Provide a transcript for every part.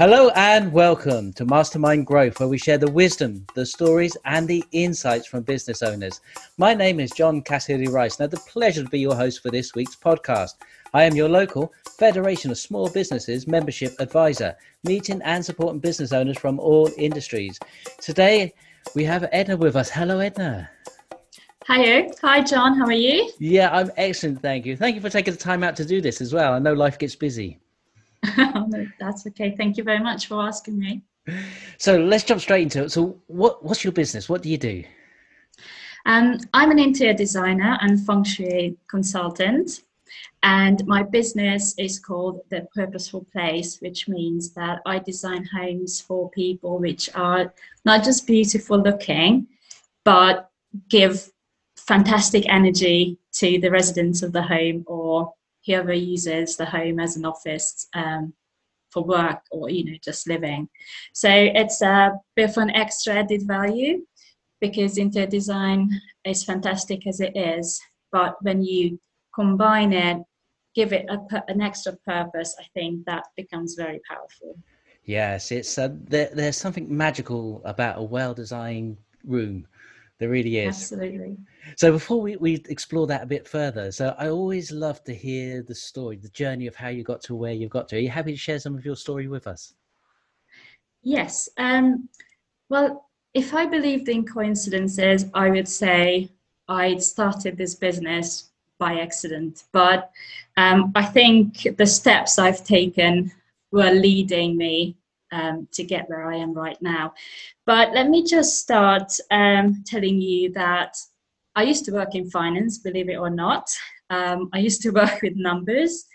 Hello and welcome to Mastermind Growth, where we share the wisdom, the stories, and the insights from business owners. My name is John Cassidy Rice, and I have the pleasure to be your host for this week's podcast. I am your local Federation of Small Businesses membership advisor, meeting and supporting business owners from all industries. Today, we have Edna with us. Hello, Edna. Hi, hi, John. How are you? Yeah, I'm excellent. Thank you. Thank you for taking the time out to do this as well. I know life gets busy. that's okay. Thank you very much for asking me. So let's jump straight into it. So, what what's your business? What do you do? Um, I'm an interior designer and feng shui consultant, and my business is called the Purposeful Place, which means that I design homes for people which are not just beautiful looking, but give fantastic energy to the residents of the home or whoever uses the home as an office um, for work or you know just living. So it's a bit of an extra added value because interior design is fantastic as it is but when you combine it give it a, an extra purpose i think that becomes very powerful. Yes it's uh, there, there's something magical about a well designed room there really is. Absolutely. So before we, we explore that a bit further, so I always love to hear the story, the journey of how you got to where you've got to. Are you happy to share some of your story with us? Yes. Um, well, if I believed in coincidences, I would say I started this business by accident. But um, I think the steps I've taken were leading me um, to get where I am right now. But let me just start um, telling you that I used to work in finance, believe it or not. Um, I used to work with numbers.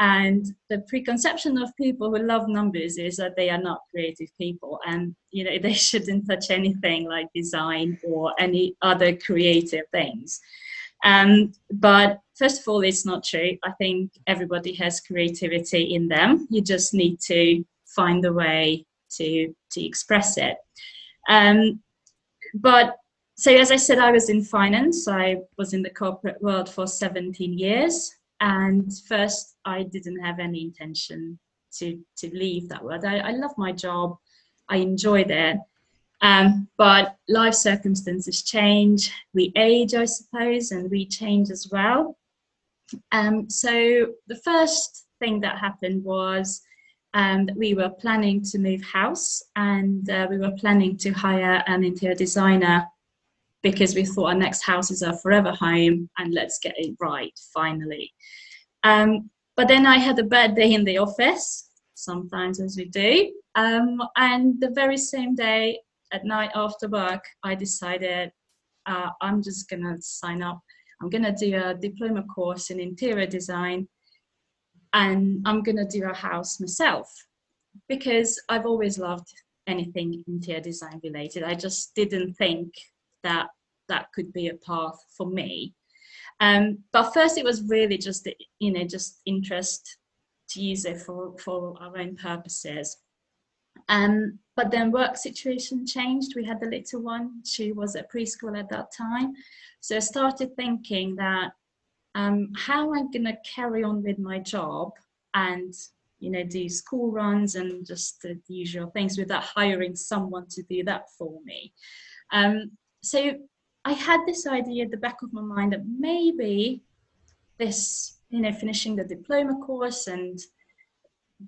And the preconception of people who love numbers is that they are not creative people and you know they shouldn't touch anything like design or any other creative things. Um, but first of all, it's not true. I think everybody has creativity in them. You just need to find the way to to express it. Um, but so as I said, I was in finance. I was in the corporate world for 17 years, and first I didn't have any intention to to leave that world. I, I love my job. I enjoyed it. Um, but life circumstances change. We age, I suppose, and we change as well. Um, so the first thing that happened was and we were planning to move house and uh, we were planning to hire an interior designer because we thought our next house is our forever home and let's get it right finally. Um, but then i had a bad day in the office sometimes as we do. Um, and the very same day at night after work i decided uh, i'm just going to sign up. I'm going to do a diploma course in interior design and I'm gonna do a house myself because I've always loved anything interior design related. I just didn't think that that could be a path for me. Um, but first, it was really just you know just interest to use it for for our own purposes. Um, but then work situation changed. We had the little one. She was at preschool at that time, so I started thinking that um, how am I'm going to carry on with my job and you know do school runs and just the, usual things without hiring someone to do that for me. Um, so I had this idea at the back of my mind that maybe this, you know, finishing the diploma course and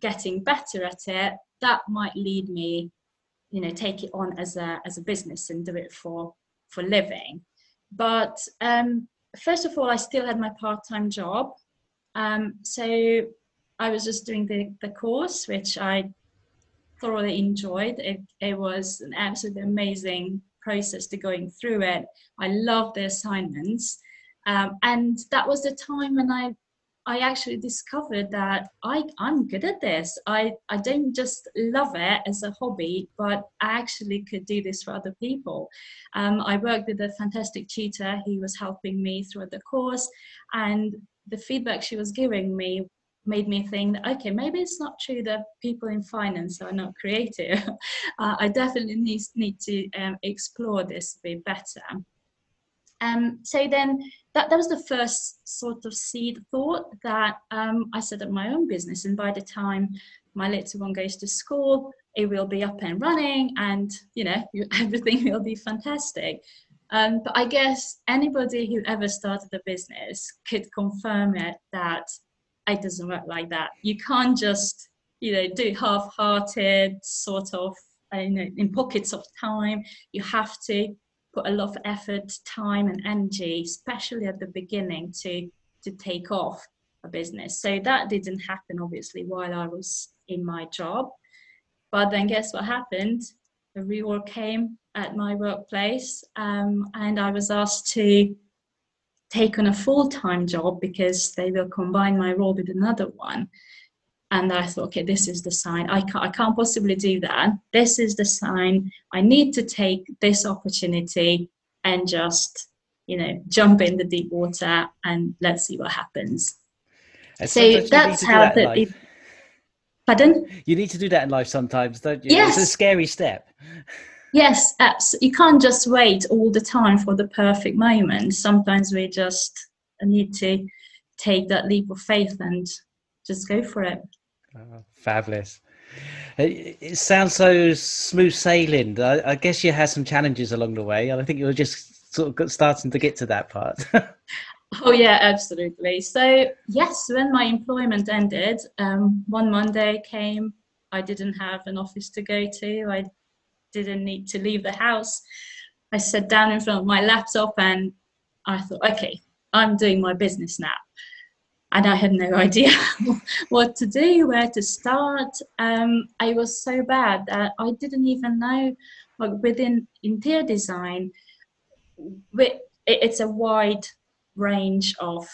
getting better at it, that might lead me, you know, take it on as a as a business and do it for for living. But um, first of all, I still had my part time job. Um, so I was just doing the, the course, which I thoroughly enjoyed. It, it was an absolutely amazing process to going through it. I loved the assignments. Um, and that was the time when I I actually discovered that I, I'm good at this. I, I don't just love it as a hobby, but I actually could do this for other people. Um, I worked with a fantastic tutor who was helping me throughout the course, and the feedback she was giving me made me think okay maybe it's not true that people in finance are not creative uh, i definitely need, need to um, explore this a bit better um, so then that, that was the first sort of seed thought that um, I set up my own business. And by the time my little one goes to school, it will be up and running, and you know everything will be fantastic. Um, but I guess anybody who ever started a business could confirm it that it doesn't work like that. You can't just you know do half-hearted sort of you know, in pockets of time. You have to put a lot of effort, time, and energy, especially at the beginning, to to take off a business. So that didn't happen obviously while I was in my job. But then guess what happened? A reorg came at my workplace, um, and I was asked to take on a full-time job because they will combine my role with another one. And I thought, okay, this is the sign. I can't, I can't possibly do that. This is the sign. I need to take this opportunity and just, you know, jump in the deep water and let's see what happens. And so that's how that the. It, pardon? You need to do that in life sometimes, don't you? Yes. It's a scary step. Yes, you can't just wait all the time for the perfect moment. Sometimes we just need to take that leap of faith and just go for it. Fabulous. It, it, sounds so smooth sailing. I, I, guess you had some challenges along the way, and I think you were just sort of starting to get to that part. oh yeah, absolutely. So yes, when my employment ended, um, one Monday came. I didn't have an office to go to. I didn't need to leave the house. I sat down in front of my laptop and I thought, okay, I'm doing my business now and I had no idea what to do, where to start. Um, I was so bad that I didn't even know, like within interior design, it's a wide range of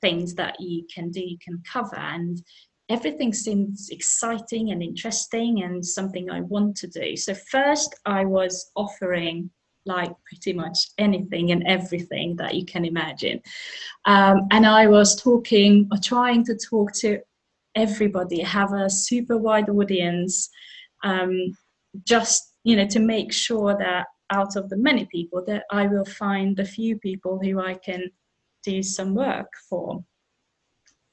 things that you can do, you can cover, and everything seems exciting and interesting and something I want to do. So first, I was offering like pretty much anything and everything that you can imagine. Um, and I was talking or trying to talk to everybody, have a super wide audience, um, just you know to make sure that out of the many people that I will find the few people who I can do some work for.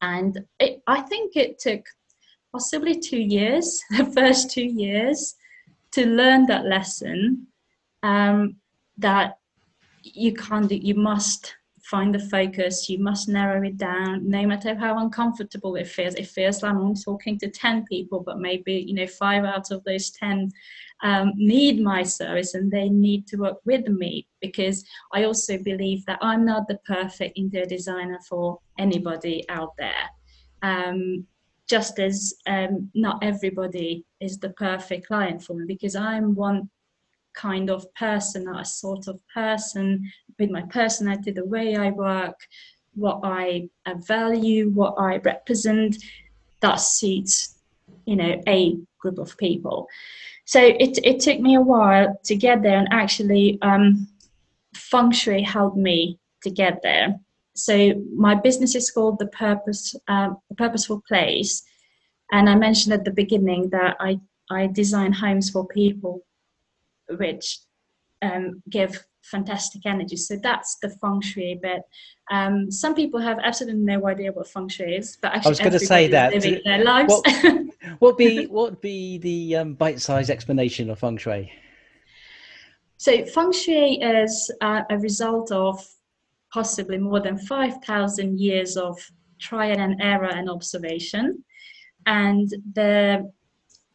And it, I think it took possibly two years, the first two years, to learn that lesson um, that you can't you must find the focus you must narrow it down no matter how uncomfortable it feels. It feels like i'm talking to 10 people but maybe you know five out of those 10 um, need my service and they need to work with me because i also believe that i'm not the perfect interior designer for anybody out there. Um, just as um, not everybody is the perfect client for me because i'm one kind of person, a sort of person with my personality, the way I work, what I value, what I represent, that suits, you know, a group of people. So it, it took me a while to get there, and actually, um, feng shui helped me to get there. So my business is called the Purpose, uh, the Purposeful Place, and I mentioned at the beginning that I I design homes for people which um, give fantastic energy. So that's the feng shui bit. Um, some people have absolutely no idea what feng shui is, but actually, I was going to say that living their lives. What, what be what be the um, bite-sized explanation of feng shui? So feng shui is uh, a result of possibly more than five thousand years of trial and error and observation, and the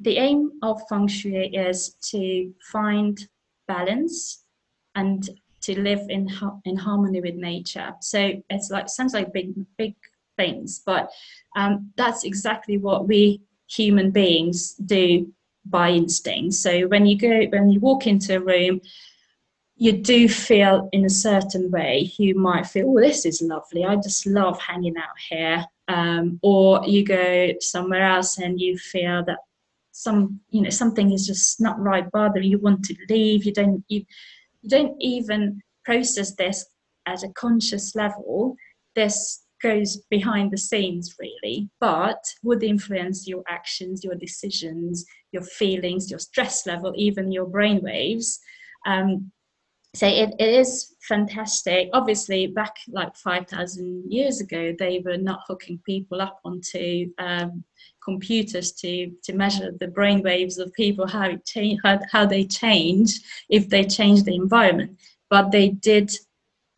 the aim of feng shui is to find balance and to live in in harmony with nature. So it's like sounds like big big things, but um, that's exactly what we human beings do by instinct. So when you go when you walk into a room, you do feel in a certain way. You might feel, "Oh, this is lovely. I just love hanging out here." Um, or you go somewhere else and you feel that some you know something is just not right bothering you want to leave you don't you, you don't even process this at a conscious level. This goes behind the scenes really but would influence your actions your decisions your feelings your stress level even your brain waves. Um, so it, it is fantastic. Obviously, back like 5,000 years ago, they were not hooking people up onto um, computers to, to measure the brain waves of people, how, it change, how, how they change if they change the environment. But they did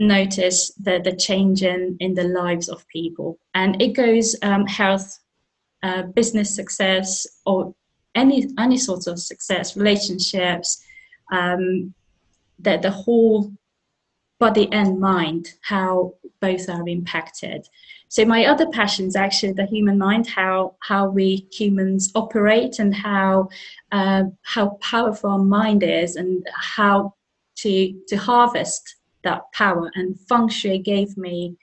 notice the, the change in, in the lives of people. And it goes um, health, uh, business success, or any, any sort of success, relationships, um, the, the whole body and mind, how both are impacted. So my other passion is actually the human mind, how how we humans operate and how uh, how powerful our mind is and how to to harvest that power. And feng shui gave me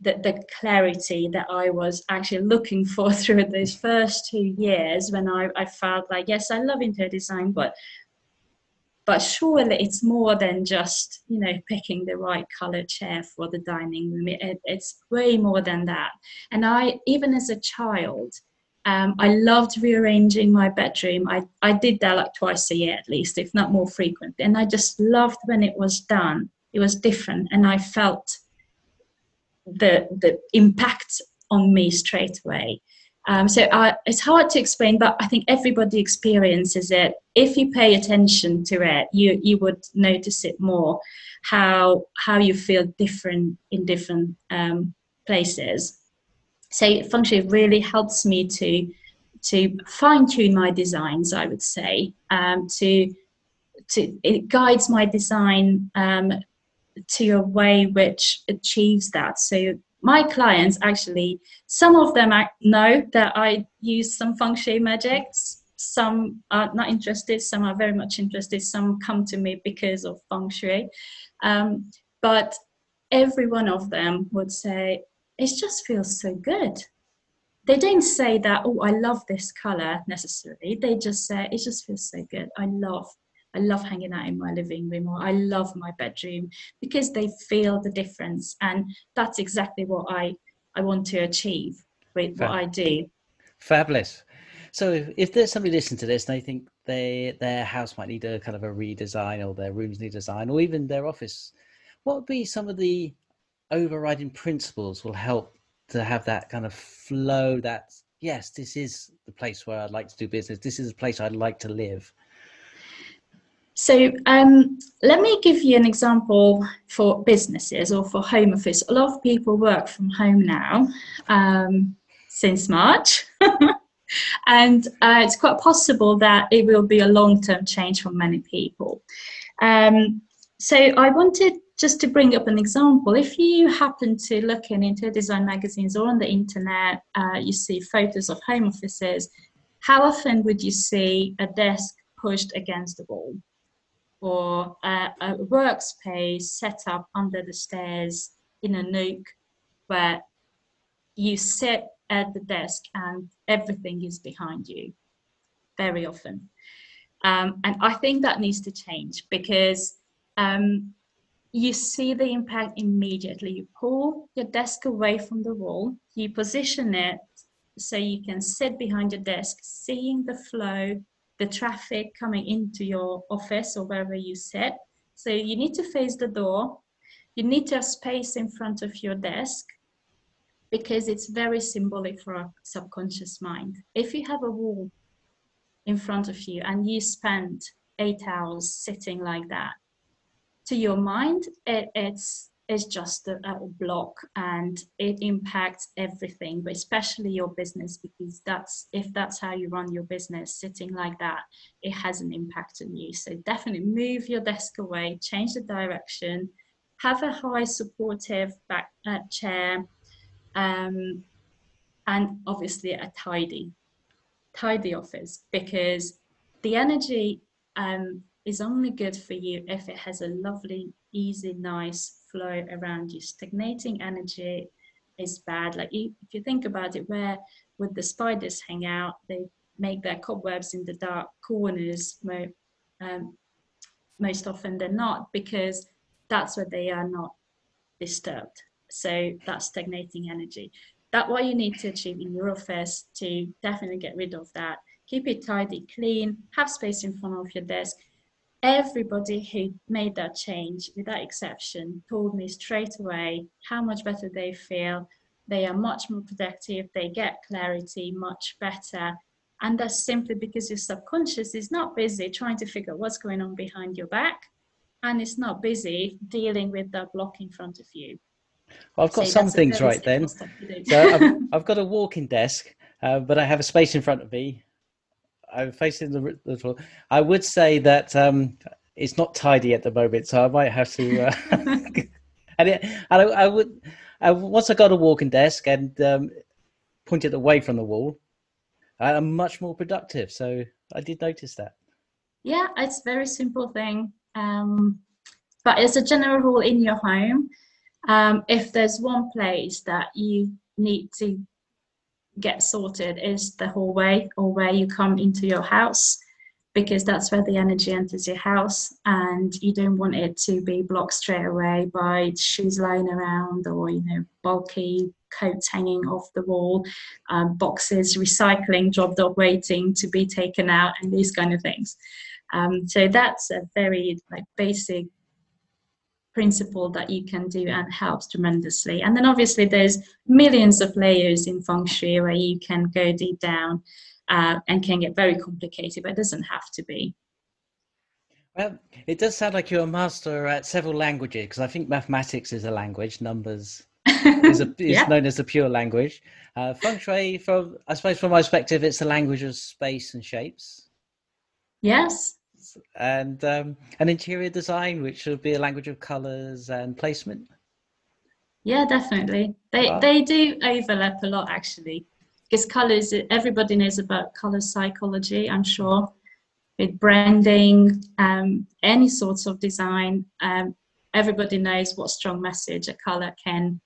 the, the clarity that I was actually looking for through those first two years when I, I felt like, yes, I love interior design, but but surely it's more than just you know picking the right color chair for the dining room. It, it's way more than that. And i even as a child um, i loved rearranging my bedroom. I, I did that like twice a year at least if not more frequently. And i just loved when it was done. It was different. And i felt the the impact on me straight away um, so it's hard to explain, but I think everybody experiences it. If you pay attention to it, you you would notice it more. How how you feel different in different um, places. So feng shui really helps me to to fine tune my designs. I would say um, to to it guides my design um, to a way which achieves that. So my clients actually, some of them know that I use some feng shui magics. Some are not interested, some are very much interested, some come to me because of feng shui. Um, but every one of them would say, it just feels so good. They don't say that, oh, I love this color necessarily. They just say, it just feels so good. I love I love hanging out in my living room or I love my bedroom because they feel the difference. And that's exactly what I, I want to achieve with Fab- what I do. Fabulous. So if, if there's somebody listening to this and they think they their house might need a kind of a redesign or their rooms need a design or even their office, what would be some of the overriding principles will help to have that kind of flow that yes, this is the place where I'd like to do business. This is the place I'd like to live. So um, let me give you an example for businesses or for home office. A lot of people work from home now um, since March. and uh, it's quite possible that it will be a long-term change for many people. Um, so I wanted just to bring up an example. If you happen to look in interior design magazines or on the internet, uh, you see photos of home offices. How often would you see a desk pushed against the wall? Or a, a workspace set up under the stairs in a nook where you sit at the desk and everything is behind you very often. Um, and I think that needs to change because um, you see the impact immediately. You pull your desk away from the wall, you position it so you can sit behind your desk, seeing the flow the traffic coming into your office or wherever you sit. So you need to face the door. You need to have space in front of your desk because it's very symbolic for our subconscious mind. If you have a wall in front of you and you spend eight hours sitting like that, to your mind, it, it's is just a, a, block and it impacts everything but especially your business because that's if that's how you run your business sitting like that it has an impact on you. So definitely move your desk away change the direction have a high supportive back uh, chair um, and obviously a tidy tidy office because the energy um, is only good for you if it has a lovely easy nice flow around you. Stagnating energy is bad. Like if you think about it, where would the spiders hang out? They make their cobwebs in the dark corners um, most often they're not because that's where they are not disturbed. So that's stagnating energy. That's what you need to achieve in your office to definitely get rid of that. Keep it tidy, clean, have space in front of your desk. Everybody who made that change, with that exception, told me straight away how much better they feel. They are much more productive, they get clarity much better. And that's simply because your subconscious is not busy trying to figure out what's going on behind your back and it's not busy dealing with that block in front of you. Well, I've got so some things right then. So I've, I've, got a walking desk, uh, but I have a space in front of me. I'm facing the, the I would say that um, it's not tidy at the moment, so I might have to. Uh, and, it, and I, I, would I, once I got a walking desk and um, pointed away from the wall, I'm much more productive. So I did notice that. Yeah, it's a very simple thing. Um, but as a general rule in your home, um, if there's one place that you need to get sorted is the hallway or where you come into your house because that's where the energy enters your house and you don't want it to be blocked straight away by shoes lying around or you know bulky coats hanging off the wall um, boxes recycling dropped off waiting to be taken out and these kind of things. Um, so that's a very like basic principle that you can do and helps tremendously. And then obviously there's millions of layers in feng shui where you can go deep down uh, and can get very complicated, but it doesn't have to be. Well, it does sound like you're a master at several languages because I think mathematics is a language, numbers is, a, is yeah. known as a pure language. Uh, feng shui, from I suppose from my perspective, it's the language of space and shapes. Yes, and um, an interior design, which would be a language of colors and placement. Yeah, definitely. They wow. they do overlap a lot actually, because colors. Everybody knows about color psychology. I'm sure with branding, um, any sorts of design. Um, everybody knows what strong message a color can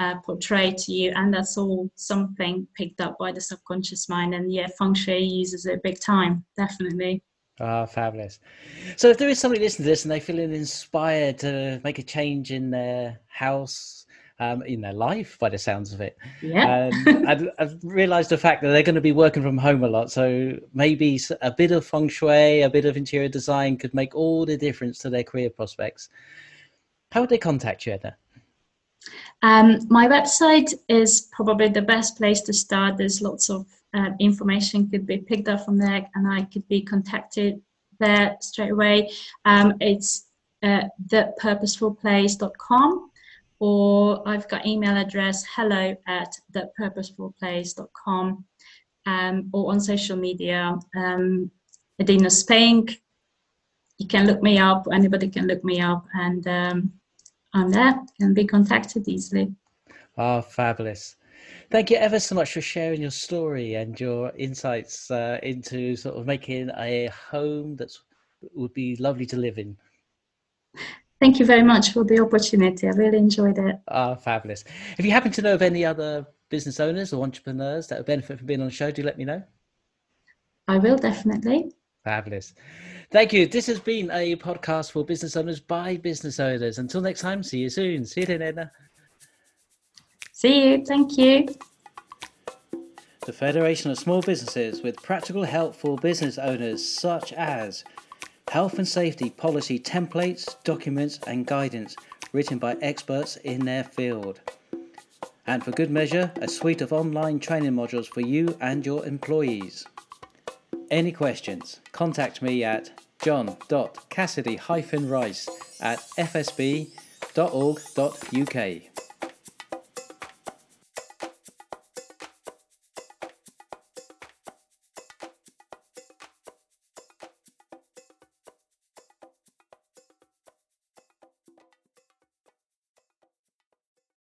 uh, portray to you, and that's all something picked up by the subconscious mind. And yeah, feng shui uses it big time, definitely. Ah, fabulous. So, if there is somebody listening to this and they feel inspired to make a change in their house, um, in their life, by the sounds of it, yeah, um, I've, I've, realised the fact that they're going to be working from home a lot. So maybe a bit of feng shui, a bit of interior design could make all the difference to their career prospects. How would they contact you, Edna? Um, my website is probably the best place to start. There's lots of uh, information could be picked up from there and I could be contacted there straight away. Um, it's uh, thepurposefulplace.com or I've got email address hello at thepurposefulplace.com um, or on social media, um, Adina Spank. You can look me up, anybody can look me up, and um, I'm there, can be contacted easily. Oh, fabulous. Thank you ever so much for sharing your story and your insights uh, into sort of making a home that would be lovely to live in. Thank you very much for the opportunity. I really enjoyed it. Ah, fabulous. If you happen to know of any other business owners or entrepreneurs that would benefit from being on the show, do let me know. I will definitely. Fabulous. Thank you. This has been a podcast for business owners by business owners. Until next time, see you soon. See you then, Edna. See you. Thank you. The Federation of Small Businesses with practical help for business owners, such as health and safety policy templates, documents, and guidance written by experts in their field. And for good measure, a suite of online training modules for you and your employees. Any questions? Contact me at john.cassidy-rice at fsb.org.uk.